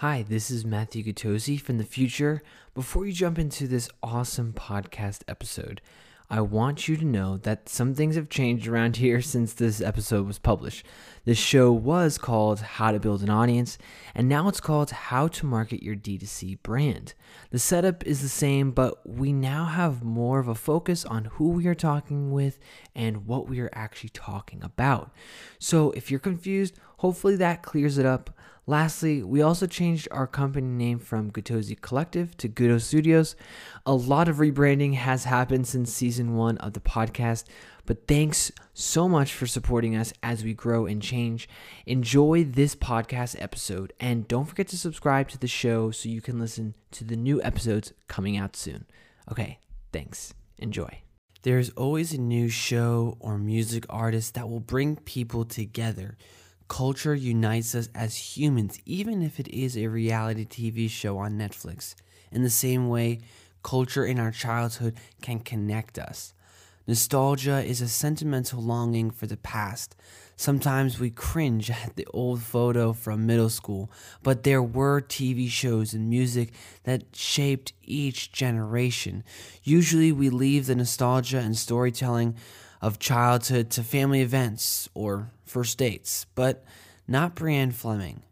Hi, this is Matthew Gatosi from the future. Before you jump into this awesome podcast episode, I want you to know that some things have changed around here since this episode was published. The show was called How to Build an Audience, and now it's called How to Market Your D2C Brand. The setup is the same, but we now have more of a focus on who we are talking with and what we are actually talking about. So if you're confused, hopefully that clears it up. Lastly, we also changed our company name from Gutozi Collective to Guto Studios. A lot of rebranding has happened since season one of the podcast, but thanks so much for supporting us as we grow and change. Enjoy this podcast episode, and don't forget to subscribe to the show so you can listen to the new episodes coming out soon. Okay, thanks. Enjoy. There's always a new show or music artist that will bring people together. Culture unites us as humans, even if it is a reality TV show on Netflix. In the same way, culture in our childhood can connect us. Nostalgia is a sentimental longing for the past. Sometimes we cringe at the old photo from middle school, but there were TV shows and music that shaped each generation. Usually we leave the nostalgia and storytelling of childhood to family events or first dates, but not Brianne Fleming.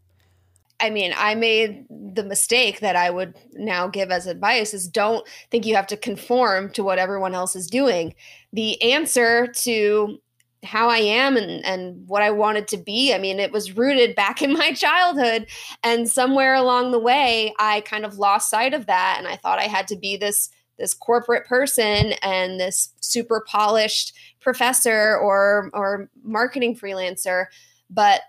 I mean, I made the mistake that I would now give as advice is don't think you have to conform to what everyone else is doing. The answer to how I am and, and what I wanted to be. I mean, it was rooted back in my childhood. And somewhere along the way, I kind of lost sight of that. And I thought I had to be this this corporate person and this super polished professor or or marketing freelancer but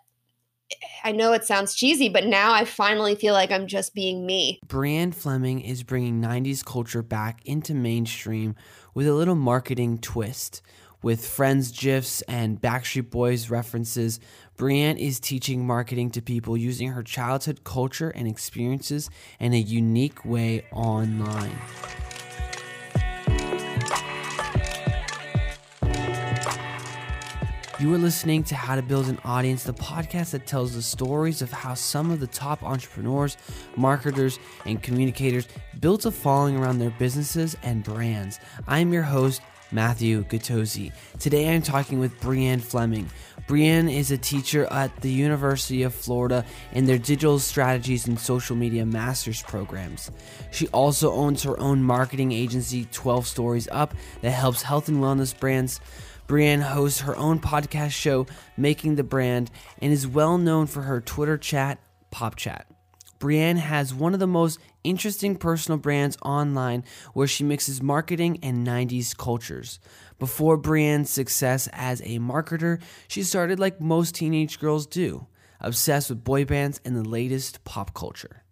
I know it sounds cheesy, but now I finally feel like I'm just being me. Brianne Fleming is bringing 90s culture back into mainstream with a little marketing twist. With Friends GIFs and Backstreet Boys references, Brianne is teaching marketing to people using her childhood culture and experiences in a unique way online. You are listening to How to Build an Audience, the podcast that tells the stories of how some of the top entrepreneurs, marketers, and communicators built a following around their businesses and brands. I'm your host, Matthew Gatosi. Today I'm talking with Brianne Fleming. Brianne is a teacher at the University of Florida in their digital strategies and social media master's programs. She also owns her own marketing agency, 12 Stories Up, that helps health and wellness brands Brianne hosts her own podcast show, Making the Brand, and is well known for her Twitter chat, Pop Chat. Brianne has one of the most interesting personal brands online where she mixes marketing and 90s cultures. Before Brianne's success as a marketer, she started like most teenage girls do, obsessed with boy bands and the latest pop culture.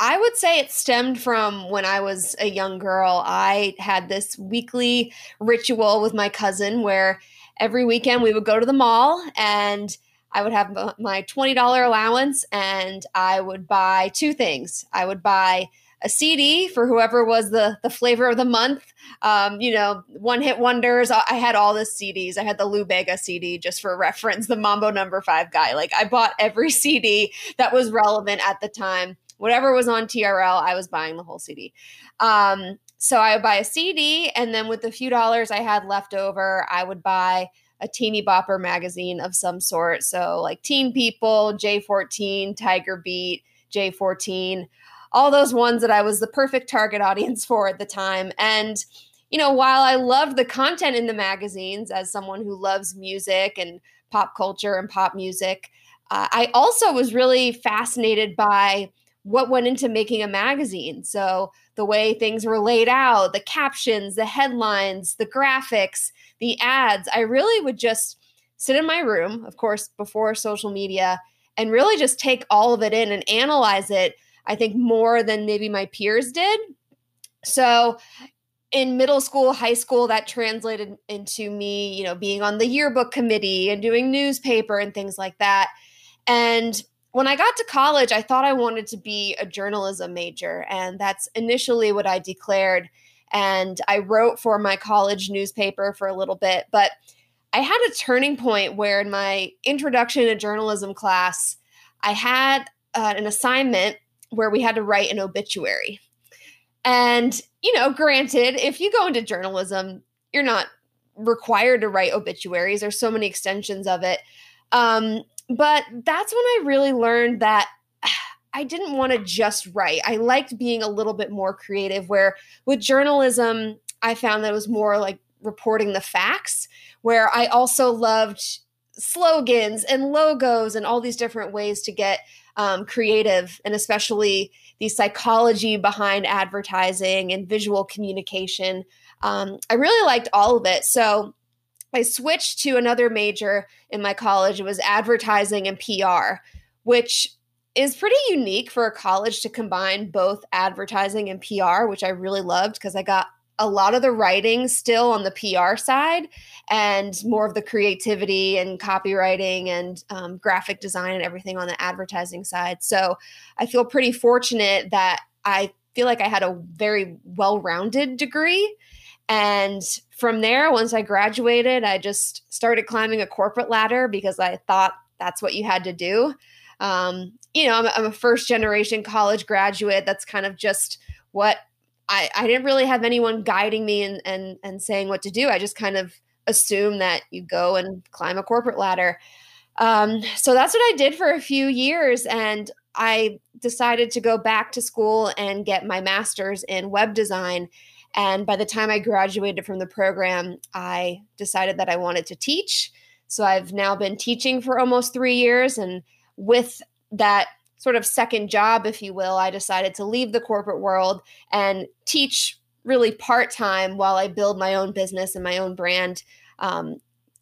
I would say it stemmed from when I was a young girl. I had this weekly ritual with my cousin where every weekend we would go to the mall and I would have my $20 allowance and I would buy two things. I would buy a CD for whoever was the the flavor of the month. Um, you know, one hit wonders. I had all the CDs. I had the Lou Bega CD just for reference, the Mambo Number Five guy. Like I bought every CD that was relevant at the time whatever was on TRL, I was buying the whole CD. Um, so I would buy a CD, and then with the few dollars I had left over, I would buy a teeny bopper magazine of some sort. So like Teen People, J14, Tiger Beat, J14, all those ones that I was the perfect target audience for at the time. And you know, while I loved the content in the magazines as someone who loves music and pop culture and pop music, uh, I also was really fascinated by what went into making a magazine. So the way things were laid out, the captions, the headlines, the graphics, the ads, I really would just sit in my room, of course, before social media, and really just take all of it in and analyze it, I think more than maybe my peers did. So in middle school, high school, that translated into me, you know, being on the yearbook committee and doing newspaper and things like that. And when I got to college, I thought I wanted to be a journalism major, and that's initially what I declared. And I wrote for my college newspaper for a little bit, but I had a turning point where in my introduction to journalism class, I had uh, an assignment where we had to write an obituary. And, you know, granted, if you go into journalism, you're not required to write obituaries. There's so many extensions of it. Um, but that's when I really learned that I didn't want to just write. I liked being a little bit more creative, where with journalism, I found that it was more like reporting the facts, where I also loved slogans and logos and all these different ways to get um, creative and especially the psychology behind advertising and visual communication. Um, I really liked all of it. So I switched to another major in my college. It was advertising and PR, which is pretty unique for a college to combine both advertising and PR, which I really loved because I got a lot of the writing still on the PR side and more of the creativity and copywriting and um, graphic design and everything on the advertising side. So I feel pretty fortunate that I feel like I had a very well rounded degree. And from there, once I graduated, I just started climbing a corporate ladder because I thought that's what you had to do. Um, you know, I'm, I'm a first generation college graduate. That's kind of just what I, I didn't really have anyone guiding me and, and and saying what to do. I just kind of assumed that you go and climb a corporate ladder. Um, so that's what I did for a few years, and I decided to go back to school and get my master's in web design. And by the time I graduated from the program, I decided that I wanted to teach. So I've now been teaching for almost three years, and with that sort of second job, if you will, I decided to leave the corporate world and teach really part time while I build my own business and my own brand um,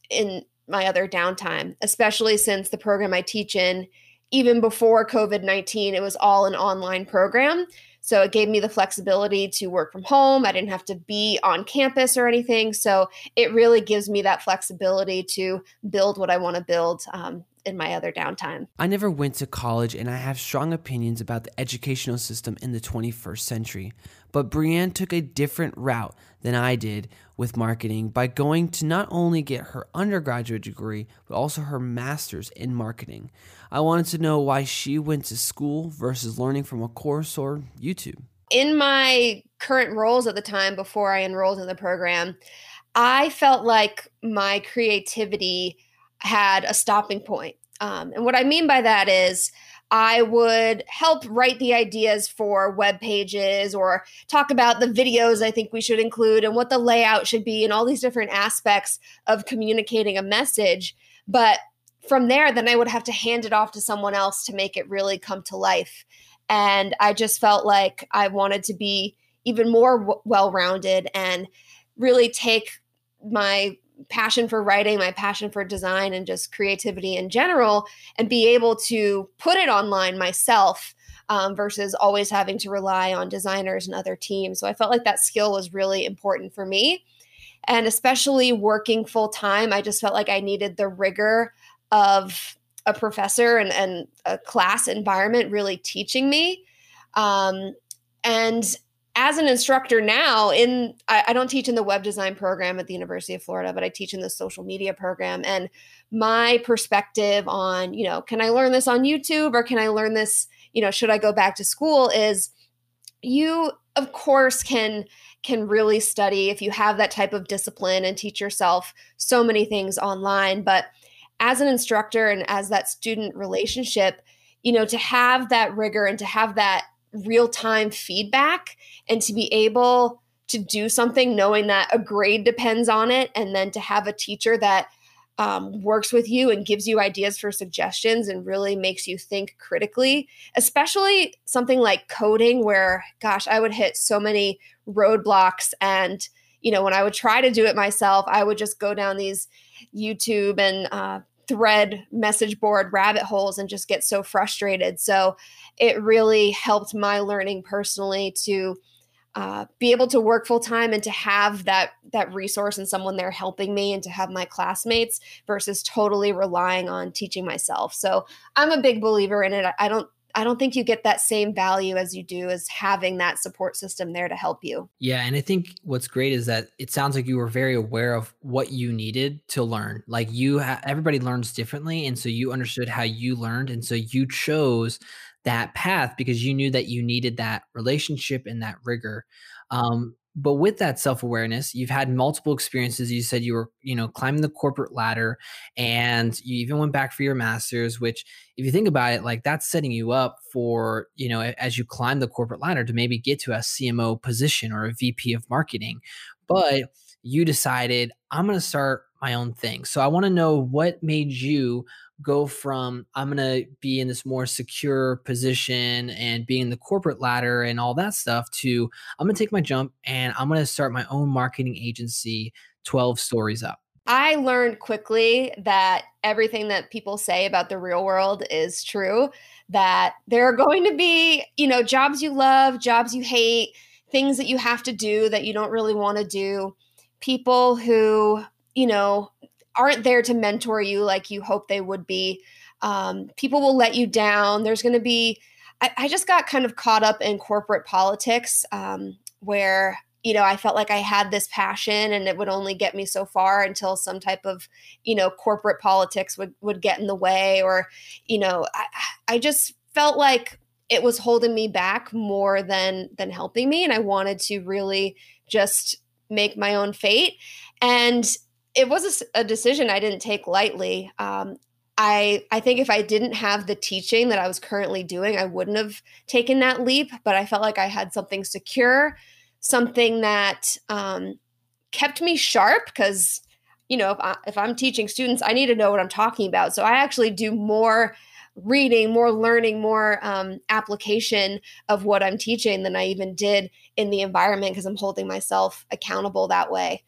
in my other downtime, especially since the program I teach in, even before COVID 19, it was all an online program. So it gave me the flexibility to work from home. I didn't have to be on campus or anything. So it really gives me that flexibility to build what I want to build um, in my other downtime. I never went to college and I have strong opinions about the educational system in the 21st century. But Brianne took a different route than I did with marketing by going to not only get her undergraduate degree, but also her master's in marketing. I wanted to know why she went to school versus learning from a course or YouTube. In my current roles at the time before I enrolled in the program, I felt like my creativity had a stopping point. Um, and what I mean by that is, I would help write the ideas for web pages or talk about the videos I think we should include and what the layout should be and all these different aspects of communicating a message. But from there, then I would have to hand it off to someone else to make it really come to life. And I just felt like I wanted to be even more w- well rounded and really take my passion for writing, my passion for design, and just creativity in general, and be able to put it online myself um, versus always having to rely on designers and other teams. So I felt like that skill was really important for me. And especially working full time, I just felt like I needed the rigor of a professor and, and a class environment really teaching me. Um, and as an instructor now in I, I, don't teach in the web design program at the university of florida but i teach in the social media program. And my perspective on you know can i learn this on youtube or can i learn this you know should i go back to school is you of course can can really study if you have that type of discipline and teach yourself so many things online. But as an instructor and as that student relationship you know to have that rigor and to have that real time feedback and to be able to do something knowing that a grade depends on it and then to have a teacher that um, works with you and gives you ideas for suggestions and really makes you think critically especially something like coding where gosh i would hit so many roadblocks and you know when i would try to do it myself i would just go down these youtube and uh, thread message board rabbit holes and just get so frustrated. So it really helped my learning personally to uh, be able to work full time and to have that that resource and someone there helping me and to have my classmates versus totally relying on teaching myself. So I'm a big believer in it. I don't I don't think you get that same value as you do as having that support system there to help you. Yeah, and I think what's great is that it sounds like you were very aware of what you needed to learn. Like you ha- everybody learns differently and so you understood how you learned and so you chose that path because you knew that you needed that relationship and that rigor. Um, but with that self-awareness you've had multiple experiences. You said you were you know climbing the corporate ladder and you even went back for your masters which if you think about it like that's setting you up for you know as you climb the corporate ladder to maybe get to a cmo position or a vp of marketing. But you decided i'm going to start my own thing. So i want to know what made you go from I'm going to be in this more secure position and being the corporate ladder and all that stuff to I'm going to take my jump and I'm going to start my own marketing agency 12 stories up. I learned quickly that everything that people say about the real world is true, that there are going to be, you know, jobs you love, jobs you hate, things that you have to do that you don't really want to do, people who, you know, aren't there to mentor you like you hope they would be. Um, people will let you down. There's going to be, I, I, just got kind of caught up in corporate politics um, where, you know, I felt like I had this passion and it would only get me so far until some type of, you know, corporate politics would, would get in the way or, you know, I, I just felt like it was holding me back more than than helping me and I wanted to really just make my own fate and it was a, a, decision I didn't take lightly. Um, I I think if I didn't have the teaching that I was currently doing, I wouldn't have taken that leap. But I felt like I had something secure, something that um, kept me sharp because you know if I, if I'm teaching students, I need to know what I'm talking about. So I actually do more reading, more learning, more um, application of what I'm teaching than I even did in the environment because I'm holding myself accountable that way.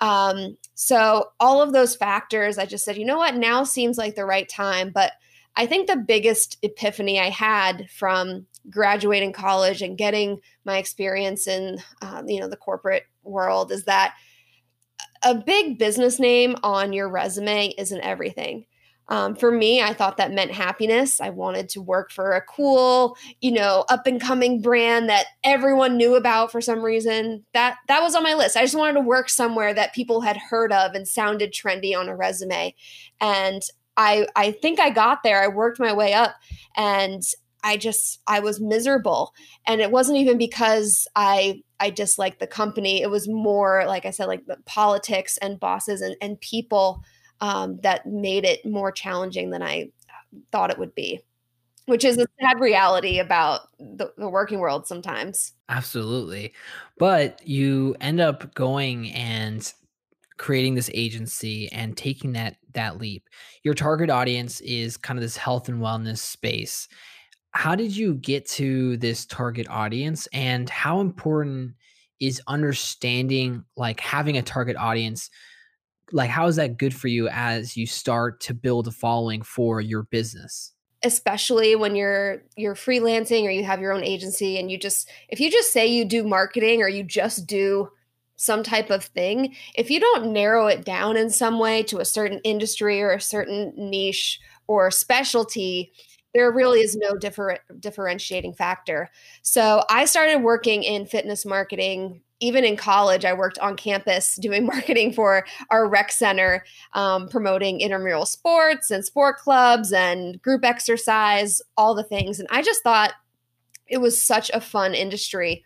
Um, so all of those factors, I just said, you know what, now seems like the right time. But I think the biggest epiphany I had from graduating college and getting my experience in, uh, you know, the corporate world is that a big business name on your resume isn't everything. Um, for me, I thought that meant happiness. I wanted to work for a cool, you know, up and coming brand that everyone knew about for some reason. That that was on my list. I just wanted to work somewhere that people had heard of and sounded trendy on a resume. And I I think I got there. I worked my way up and I just I was miserable. And it wasn't even because I I disliked the company. It was more like I said like the politics and bosses and, and people um, that made it more challenging than I thought it would be, which is a sad reality about the, the working world sometimes. Absolutely. But you end up going and creating this agency and taking that that leap. Your target audience is kind of this health and wellness space. How did you get to this target audience and how important is understanding like having a target audience like how is that good for you as you start to build a following for your business? Especially when you're you're freelancing or you have your own agency and you just if you just say you do marketing or you just do some type of thing if you don't narrow it down in some way to a certain industry or a certain niche or specialty there really is no different differentiating factor. So i started working in fitness marketing even in college, I worked on campus doing marketing for our rec center, um, promoting intramural sports and sport clubs and group exercise, all the things. And I just thought it was such a fun industry.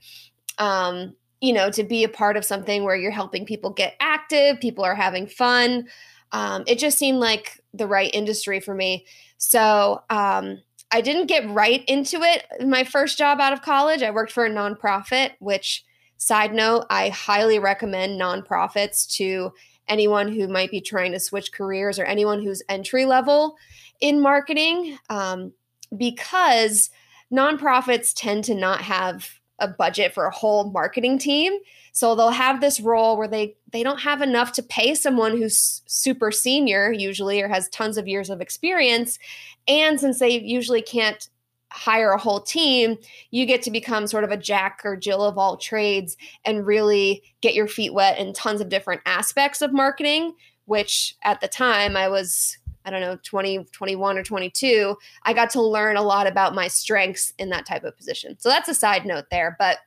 Um, you know, to be a part of something where you're helping people get active, people are having fun. Um, it just seemed like the right industry for me. So um, I didn't get right into it. My first job out of college, I worked for a nonprofit, which Side note, I highly recommend nonprofits to anyone who might be trying to switch careers or anyone who's entry level in marketing um, because nonprofits tend to not have a budget for a whole marketing team. So they'll have this role where they they don't have enough to pay someone who's super senior usually or has tons of years of experience. And since they usually can't hire a whole team, you get to become sort of a jack or Jill of all trades and really get your feet wet in tons of different aspects of marketing, which at the time I was, I don't know, 20, 21 or 22. I got to learn a lot about my strengths in that type of position. So that's a side note there. But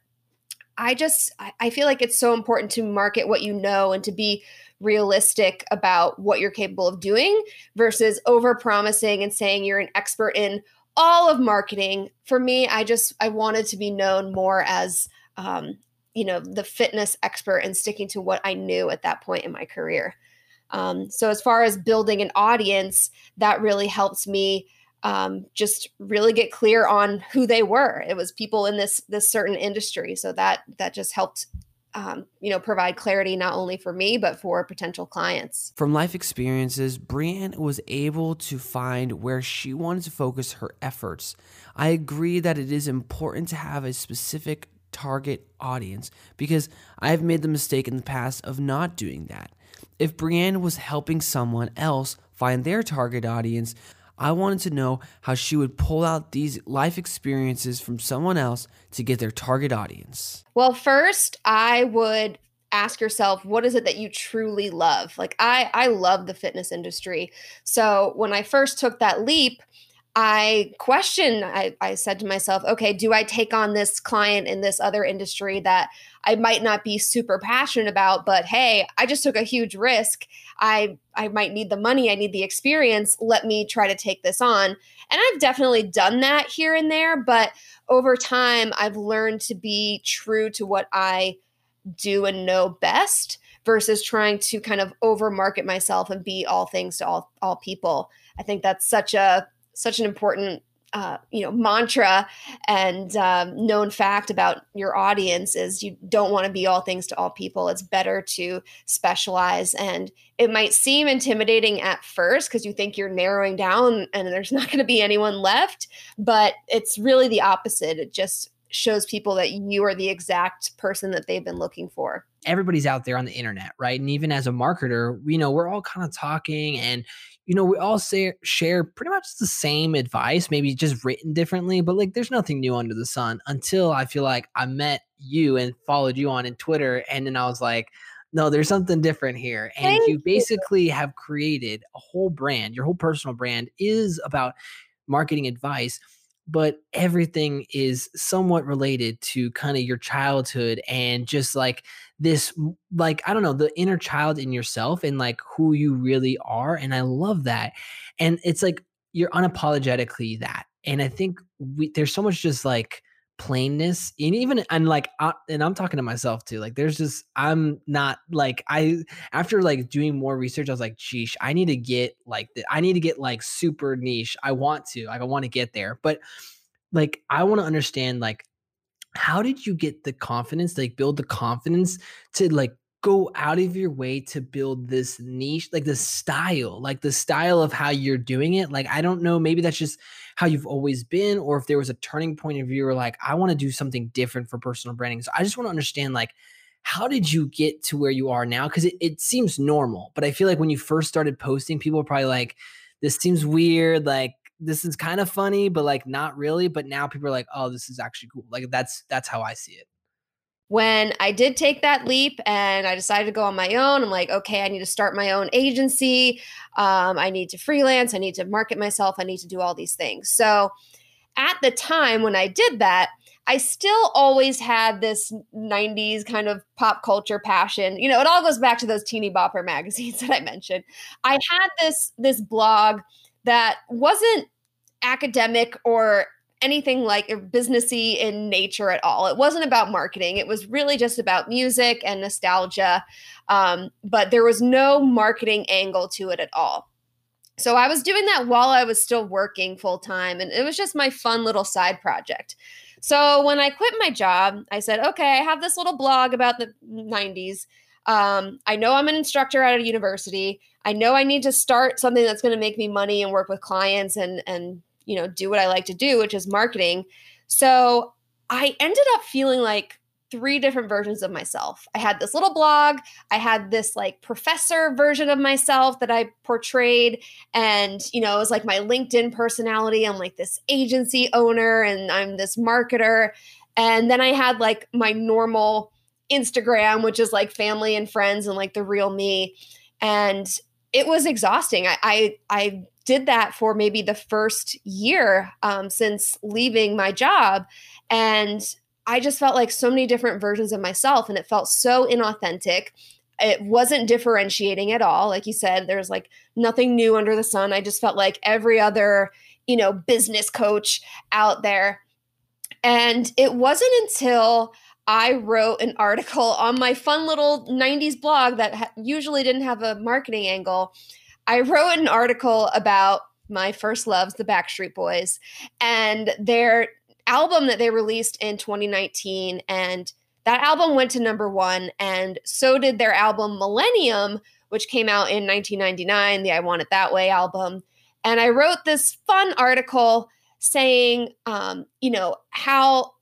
I just, I feel like it's so important to market what you know and to be realistic about what you're capable of doing versus over promising and saying you're an expert in all of marketing for me i just i wanted to be known more as um, you know the fitness expert and sticking to what i knew at that point in my career. Um, so as far as building an audience that really helped me um, just really get clear on who they were. It was people in this this certain industry. So that that just helped um, you know, provide clarity not only for me but for potential clients. From life experiences, Brianne was able to find where she wanted to focus her efforts. I agree that it is important to have a specific target audience because I've made the mistake in the past of not doing that. If Brianne was helping someone else find their target audience, I wanted to know how she would pull out these life experiences from someone else to get their target audience. Well, first, I would ask yourself what is it that you truly love like i i love the fitness industry so when i first took that leap I questioned, I, I said to myself, okay, do I take on this client in this other industry that I might not be super passionate about, but hey, I just took a huge risk. I I might need the money, I need the experience. Let me try to take this on. And I've definitely done that here and there, but over time I've learned to be true to what I do and know best versus trying to kind of over market myself and be all things to all all people. I think that's such a such an important uh, you know mantra and um, known fact about your audience is you don't want to be all things to all people. It's better to specialize. And it might seem intimidating at first because you think you're narrowing down and there's not going to be anyone left but it's really the opposite. It just shows people that you are the exact person that they've been looking for. Everybody's out there on the internet right? And even as a marketer you know we're all kind of talking and you know, we all say, share pretty much the same advice, maybe just written differently, but like there's nothing new under the sun until I feel like I met you and followed you on in Twitter. And then I was like, no, there's something different here. And Thank you basically you. have created a whole brand. Your whole personal brand is about marketing advice but everything is somewhat related to kind of your childhood and just like this like i don't know the inner child in yourself and like who you really are and i love that and it's like you're unapologetically that and i think we there's so much just like plainness and even and like uh, and i'm talking to myself too like there's just i'm not like i after like doing more research i was like geesh i need to get like i need to get like super niche i want to like i want to get there. But like i want to understand like how did you get the confidence like build the confidence to like go out of your way to build this niche, like the style, like the style of how you're doing it. Like, I don't know, maybe that's just how you've always been, or if there was a turning point of view or like, I want to do something different for personal branding. So I just want to understand, like, how did you get to where you are now? Because it, it seems normal, but I feel like when you first started posting, people were probably like, this seems weird. Like, this is kind of funny, but like not really. But now people are like, oh, this is actually cool. Like that's that's how I see it when I did take that leap and I decided to go on my own, I'm like, okay, I need to start my own agency. Um, I need to freelance. I need to market myself. I need to do all these things. So at the time when I did that, I still always had this 90s kind of pop culture passion. You know, it all goes back to those teeny bopper magazines that I mentioned. I had this this blog that wasn't academic or anything like businessy in nature at all. It wasn't about marketing. It was really just about music and nostalgia. Um, but there was no marketing angle to it at all. So I was doing that while I was still working full time, and it was just my fun little side project. So when I quit my job, I said, okay, I have this little blog about the 90s. Um, I know I'm an instructor at a university. I know I need to start something that's going to make me money and work with clients and and you know, do what I like to do, which is marketing. So I ended up feeling like three different versions of myself. I had this little blog, I had this like professor version of myself that I portrayed and you know, it was like my LinkedIn personality. I'm like this agency owner and I'm this marketer. And then I had like my normal Instagram, which is like family and friends and like the real me. And it was exhausting. I I, I did that for maybe the first year um, since leaving my job. And I just felt like so many different versions of myself, and it felt so inauthentic. It wasn't differentiating at all. Like you said, there's like nothing new under the sun. I just felt like every other you know, business coach out there. And it wasn't until I wrote an article on my fun little 90s blog that ha- usually didn't have a marketing angle. I wrote an article about my first loves, the Backstreet Boys, and their album that they released in 2019. And that album went to number one, and so did their album Millennium, which came out in 1999, the I Want It That Way album. And I wrote this fun article saying, um, you know, how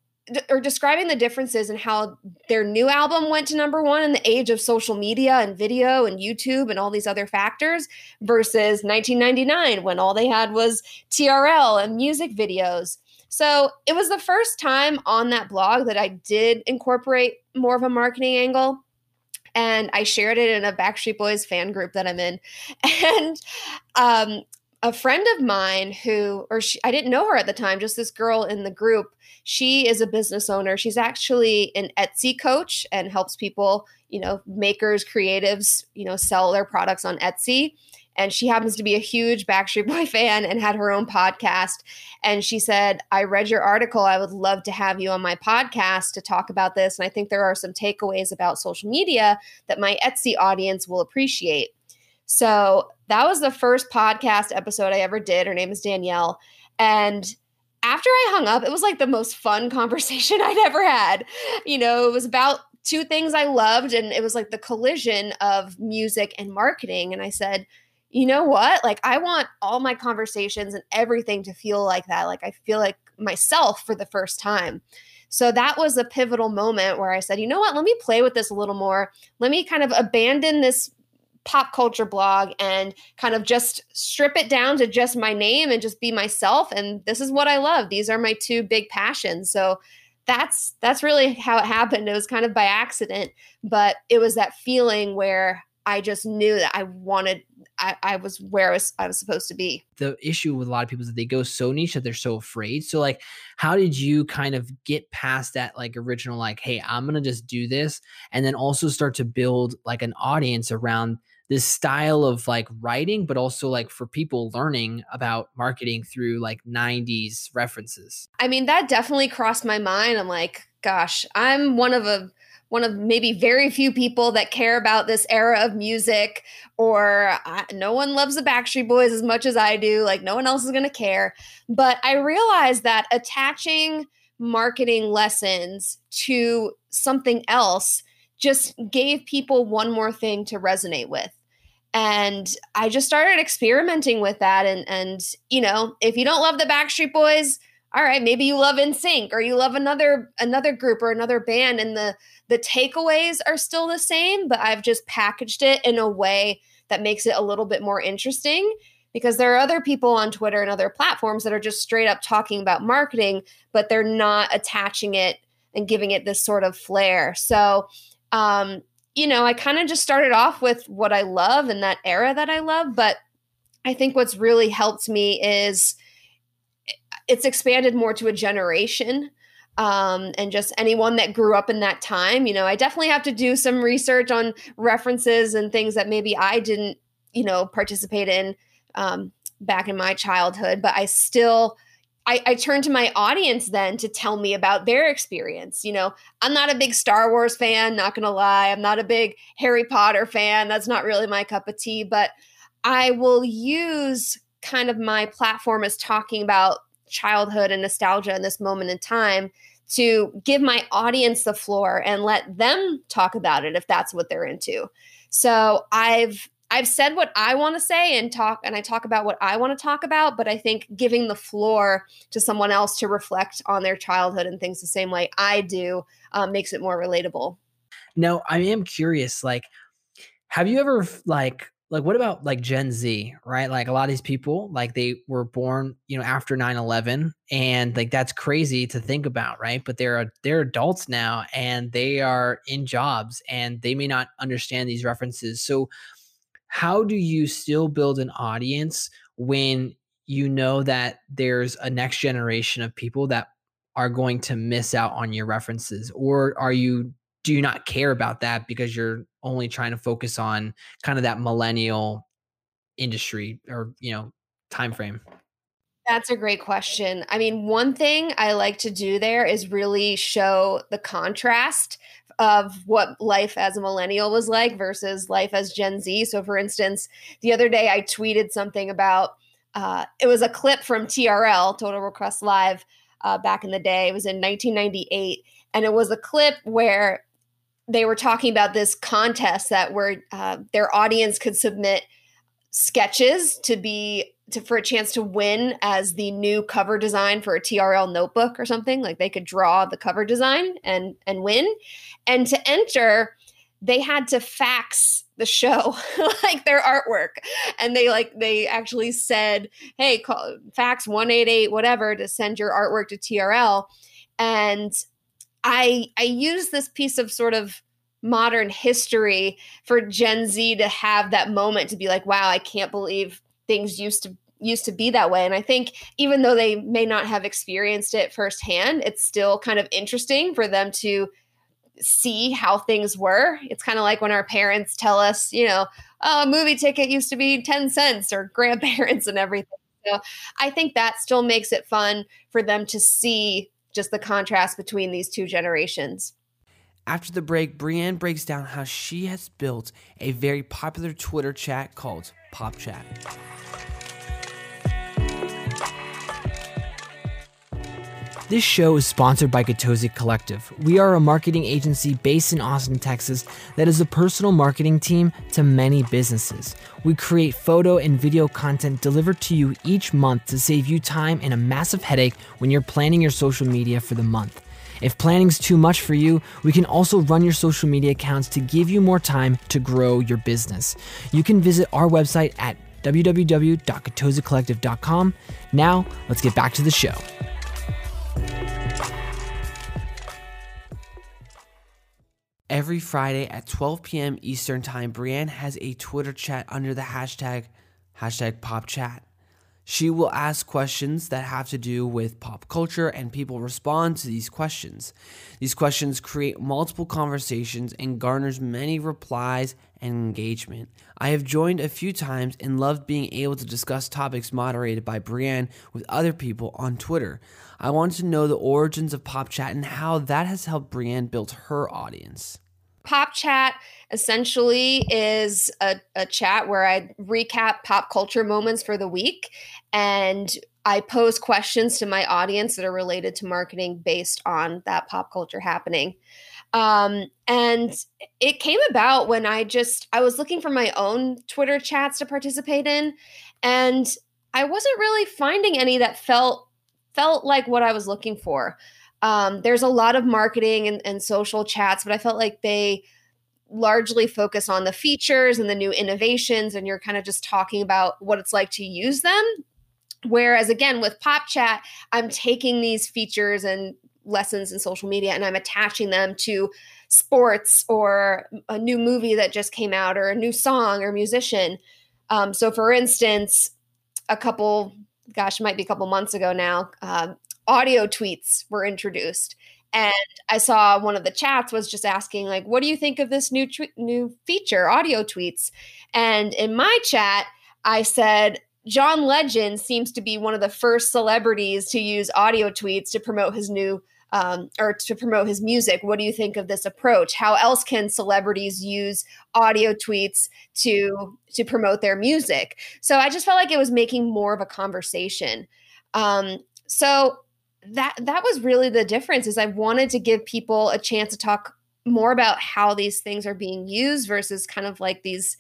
or describing the differences in how their new album went to number one in the age of social media and video and YouTube and all these other factors versus 1999 when all they had was TRL and music videos. So it was the first time on that blog that I did incorporate more of a marketing angle. And I shared it in a Backstreet Boys fan group that I'm in. And um, a friend of mine who, or she, I didn't know her at the time, just this girl in the group, she is a business owner. She's actually an Etsy coach and helps people, you know, makers, creatives, you know, sell their products on Etsy. And she happens to be a huge Backstreet Boy fan and had her own podcast. And she said, I read your article. I would love to have you on my podcast to talk about this. And I think there are some takeaways about social media that my Etsy audience will appreciate. So that was the first podcast episode I ever did. Her name is Danielle. And after I hung up, it was like the most fun conversation I'd ever had. You know, it was about two things I loved, and it was like the collision of music and marketing. And I said, you know what? Like, I want all my conversations and everything to feel like that. Like, I feel like myself for the first time. So that was a pivotal moment where I said, you know what? Let me play with this a little more. Let me kind of abandon this pop culture blog and kind of just strip it down to just my name and just be myself and this is what I love. These are my two big passions. So that's that's really how it happened. It was kind of by accident, but it was that feeling where I just knew that I wanted I, I was where I was I was supposed to be. The issue with a lot of people is that they go so niche that they're so afraid. So like how did you kind of get past that like original like, hey, I'm gonna just do this and then also start to build like an audience around this style of like writing, but also like for people learning about marketing through like 90s references? I mean, that definitely crossed my mind. I'm like, gosh, I'm one of a one of maybe very few people that care about this era of music or I, no one loves the Backstreet Boys as much as I do like no one else is going to care but I realized that attaching marketing lessons to something else just gave people one more thing to resonate with and I just started experimenting with that. And and you know, if you don't love the Backstreet Boys, all right, maybe you love NSYNC or you love another another group or another band, and the the takeaways are still the same, but I've just packaged it in a way that makes it a little bit more interesting. Because there are other people on Twitter and other platforms that are just straight up talking about marketing, but they're not attaching it and giving it this sort of flair. So um, you know, I kind of just started off with what I love and that era that I love. But I think what's really helped me is it's expanded more to a generation. Um, and just anyone that grew up in that time. You know, I definitely have to do some research on references and things that maybe I didn't, you know, participate in um, back in my childhood, but I still I, I turn to my audience then to tell me about their experience. You know, I'm not a big Star Wars fan, not gonna lie. I'm not a big Harry Potter fan. That's not really my cup of tea, but I will use kind of my platform as talking about childhood and nostalgia in this moment in time to give my audience the floor and let them talk about it if that's what they're into. So I've I've said what I want to say and talk, and I talk about what I want to talk about, but I think giving the floor to someone else to reflect on their childhood and things the same way I do um, makes it more relatable. No, I am curious. Like, have you ever like like what about like Gen Z, right? Like a lot of these people, like they were born, you know, after 9/11 and like that's crazy to think about, right? But they're they're adults now and they are in jobs and they may not understand these references. So how do you still build an audience when you know that there's a next generation of people that are going to miss out on your references or are you do you not care about that because you're only trying to focus on kind of that millennial industry or you know time frame That's a great question. I mean, one thing I like to do there is really show the contrast of what life as a millennial was like versus life as Gen Z. So, for instance, the other day I tweeted something about uh, it was a clip from TRL, Total Request Live, uh, back in the day. It was in 1998. And it was a clip where they were talking about this contest that where uh, their audience could submit sketches to be to for a chance to win as the new cover design for a TRL notebook or something. Like they could draw the cover design and and win. And to enter, they had to fax the show like their artwork and they like they actually said hey call fax 188 whatever to send your artwork to trl and i i use this piece of sort of modern history for gen z to have that moment to be like wow i can't believe things used to used to be that way and i think even though they may not have experienced it firsthand it's still kind of interesting for them to see how things were. It's kind of like when our parents tell us, you know, oh, a movie ticket used to be 10 cents or grandparents and everything. So I think that still makes it fun for them to see just the contrast between these two generations. After the break, Brianne breaks down how she has built a very popular Twitter chat called Pop Chat. This show is sponsored by Gatozi Collective. We are a marketing agency based in Austin, Texas, that is a personal marketing team to many businesses. We create photo and video content delivered to you each month to save you time and a massive headache when you're planning your social media for the month. If planning's too much for you, we can also run your social media accounts to give you more time to grow your business. You can visit our website at www.gatozicollective.com. Now, let's get back to the show. Every Friday at 12 p.m. Eastern Time, Brianne has a Twitter chat under the hashtag hashtag pop chat. She will ask questions that have to do with pop culture, and people respond to these questions. These questions create multiple conversations and garners many replies and engagement. I have joined a few times and loved being able to discuss topics moderated by Brianne with other people on Twitter. I wanted to know the origins of Pop Chat and how that has helped Brianne build her audience. Pop Chat essentially is a, a chat where I recap pop culture moments for the week and I pose questions to my audience that are related to marketing based on that pop culture happening. Um, and it came about when I just I was looking for my own Twitter chats to participate in, and I wasn't really finding any that felt felt like what I was looking for. Um, there's a lot of marketing and, and social chats, but I felt like they largely focus on the features and the new innovations, and you're kind of just talking about what it's like to use them. Whereas, again, with Pop Chat, I'm taking these features and lessons in social media and I'm attaching them to sports or a new movie that just came out or a new song or musician. Um, so, for instance, a couple, gosh, it might be a couple months ago now, uh, audio tweets were introduced. And I saw one of the chats was just asking, like, what do you think of this new tw- new feature, audio tweets? And in my chat, I said, John Legend seems to be one of the first celebrities to use audio tweets to promote his new um, or to promote his music. What do you think of this approach? How else can celebrities use audio tweets to to promote their music? So I just felt like it was making more of a conversation. Um, so that that was really the difference. Is I wanted to give people a chance to talk more about how these things are being used versus kind of like these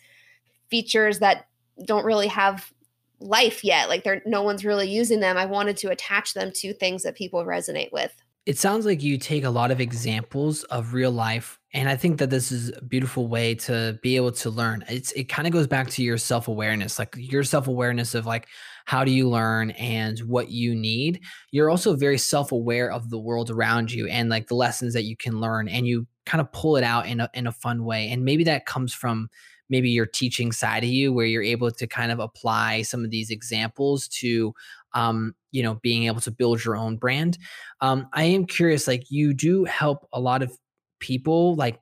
features that don't really have life yet like they're no one's really using them. I wanted to attach them to things that people resonate with. It sounds like you take a lot of examples of real life and i think that this is a beautiful way to be able to learn. It's it kind of goes back to your self-awareness like your self-awareness of like how do you learn and what you need. You're also very self-aware of the world around you and like the lessons that you can learn and you kind of pull it out in a in a fun way and maybe that comes from maybe your teaching side of you where you're able to kind of apply some of these examples to um, you know being able to build your own brand. Um, i am curious like you do help a lot of people like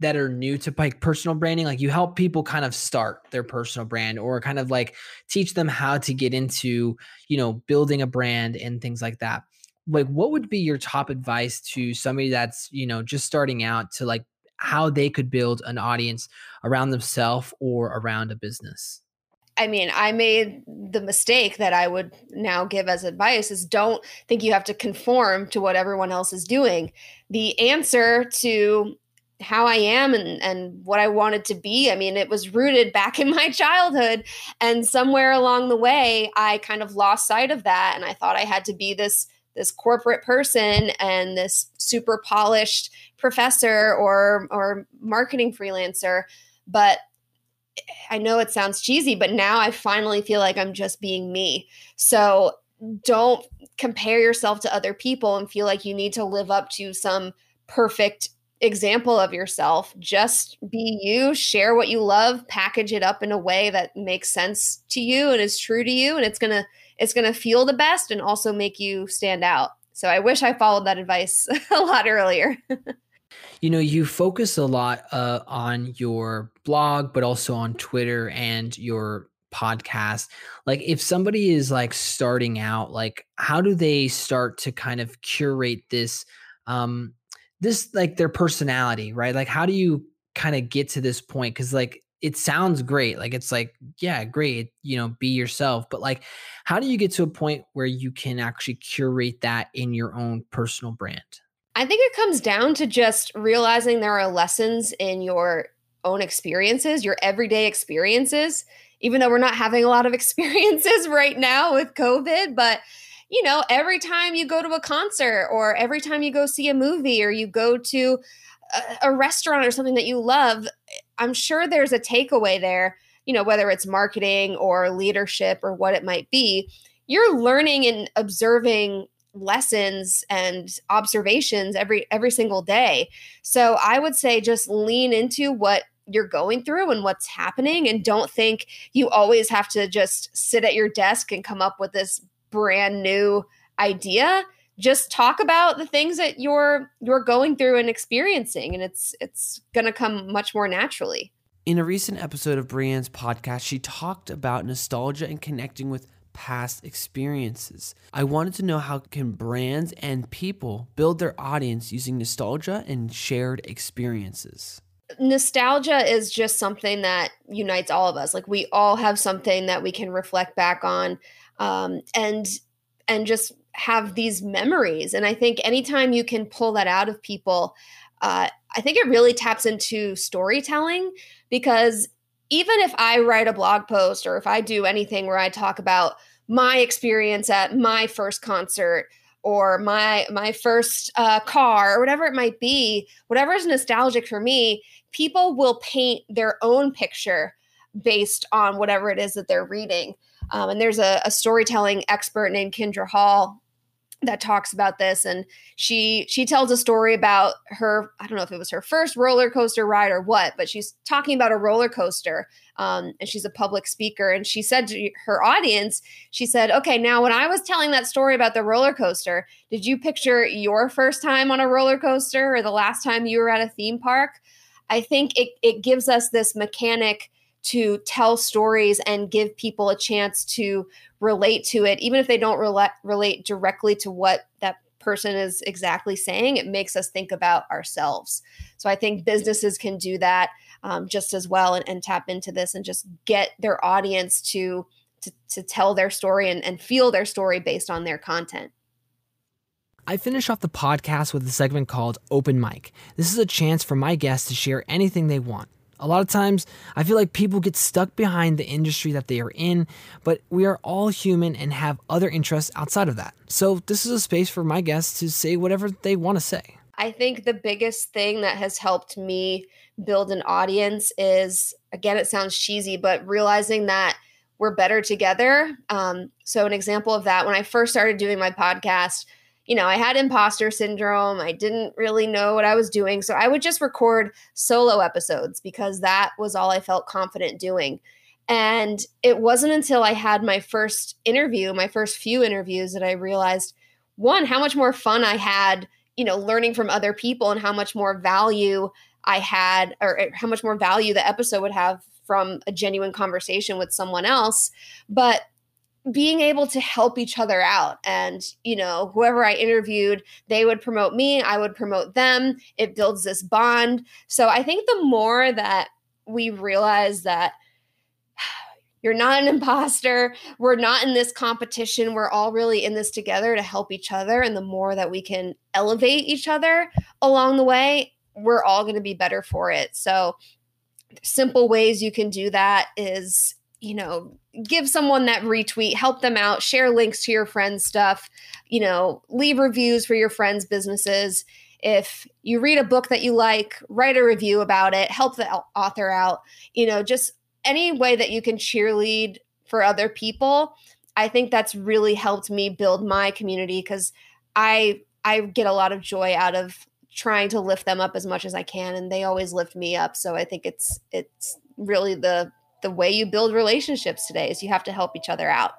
that are new to like personal branding like you help people kind of start their personal brand or kind of like teach them how to get into you know building a brand and things like that. Like what would be your top advice to somebody that's you know just starting out to like how they could build an audience around themselves or around a business I mean, I made the mistake that I would now give as advice is don't think you have to conform to what everyone else is doing. The answer to how I am and, and what I wanted to be. I mean, it was rooted back in my childhood. And somewhere along the way, I kind of lost sight of that. And I thought I had to be this this corporate person and this super polished professor or or marketing freelancer. But I know it sounds cheesy, but now I finally feel like I'm just being me. So don't compare yourself to other people and feel like you need to live up to some perfect example of yourself. Just be you, share what you love, package it up in a way that makes sense to you and is true to you and it's going to it's going to feel the best and also make you stand out. So I wish I followed that advice a lot earlier. you know, you focus a lot uh, on your blog, but also on Twitter and your podcast. Like, if somebody is like starting out, like, how do they start to kind of curate this? Um, this like their personality, right? Like how do you kind of get to this point cuz like it sounds great. Like it's like yeah, great, you know, be yourself, but like how do you get to a point where you can actually curate that in your own personal brand? I think it comes down to just realizing there are lessons in your own experiences, your everyday experiences, even though we're not having a lot of experiences right now with COVID, but you know, every time you go to a concert or every time you go see a movie or you go to a, restaurant or something that you love, I'm sure there's a takeaway there, you know, whether it's marketing or leadership or what it might be. You're learning and observing lessons and observations every every single day. So I would say just lean into what you're going through and what's happening and don't think you always have to just sit at your desk and come up with this brand new idea just talk about the things that you're you're going through and experiencing and it's it's going to come much more naturally. In a recent episode of Brianne's podcast she talked about nostalgia and connecting with past experiences. I wanted to know how can brands and people build their audience using nostalgia and shared experiences? Nostalgia is just something that unites all of us. Like we all have something that we can reflect back on um, and and just have these memories. And I think anytime you can pull that out of people, uh, I think it really taps into storytelling because even if I write a blog post or if I do anything where I talk about my experience at my first concert or my my first uh, car or whatever it might be, whatever is nostalgic for me, people will paint their own picture based on whatever it is that they're reading. Um, and there's a, a storytelling expert named Kindra Hall that talks about this and she she tells a story about her i don't know if it was her first roller coaster ride or what but she's talking about a roller coaster um, and she's a public speaker and she said to her audience she said okay now when i was telling that story about the roller coaster did you picture your first time on a roller coaster or the last time you were at a theme park? I think it, it gives us this mechanic to tell stories and give people a chance to relate to it, even if they don't relate relate directly to what that person is exactly saying. It makes us think about ourselves. So I think businesses can do that um, just as well and, and, tap into this and just get their audience to to, to tell their story and, and feel their story based on their content. I finish off the podcast with a segment called Open Mic. This is a chance for my guests to share anything they want. A lot of times, I feel like people get stuck behind the industry that they are in, but we are all human and have other interests outside of that. So, this is a space for my guests to say whatever they want to say. I think the biggest thing that has helped me build an audience is again, it sounds cheesy, but realizing that we're better together. Um, so, an example of that, when I first started doing my podcast, you know, I had imposter syndrome. I didn't really know what I was doing. So I would just record solo episodes because that was all I felt confident doing. And it wasn't until I had my first interview, my first few interviews, that I realized one, how much more fun I had, you know, learning from other people and how much more value I had or er, how much more value the episode would have from a genuine conversation with someone else. But being able to help each other out. And you know whoever i interviewed they would promote me i would promote them. It builds this bond. So i think the more that we realize that you're not an imposter we're not in this competition we're all really in this together to help each other and the more that we can elevate each other along the way we're all going to be better for it. So simple ways you can do that is you know, give someone that retweet, help them out, share links to your friends' stuff, you know, leave reviews for your friends' businesses. If you read a book that you like, write a review about it, help the author out, you know, just any way that you can cheerlead for other people. I think that's really helped me build my community because I I get a lot of joy out of trying to lift them up as much as I can and they always lift me up. So I think it's it's really the the way you build relationships today is you have to help each other out.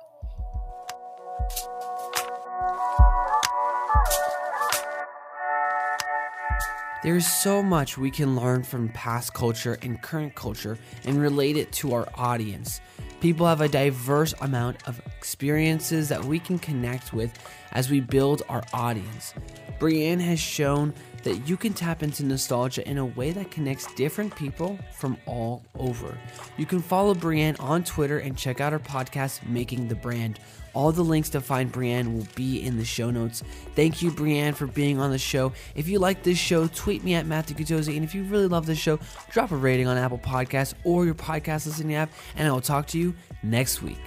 There's so much we can learn from past culture and current culture and relate it to our audience. People have a diverse amount of experiences that we can connect with as we build our audience. Brianne has shown that you can tap into nostalgia in a way that connects different people from all over. You can follow Brianne on Twitter and check out her podcast, Making the Brand. All the links to find Brianne will be in the show notes. Thank you, Brianne, for being on the show. If you like this show, tweet me at Matthew Gutozzi. And if you really love this show, drop a rating on Apple Podcasts or your podcast listening app. And I will talk to you next week.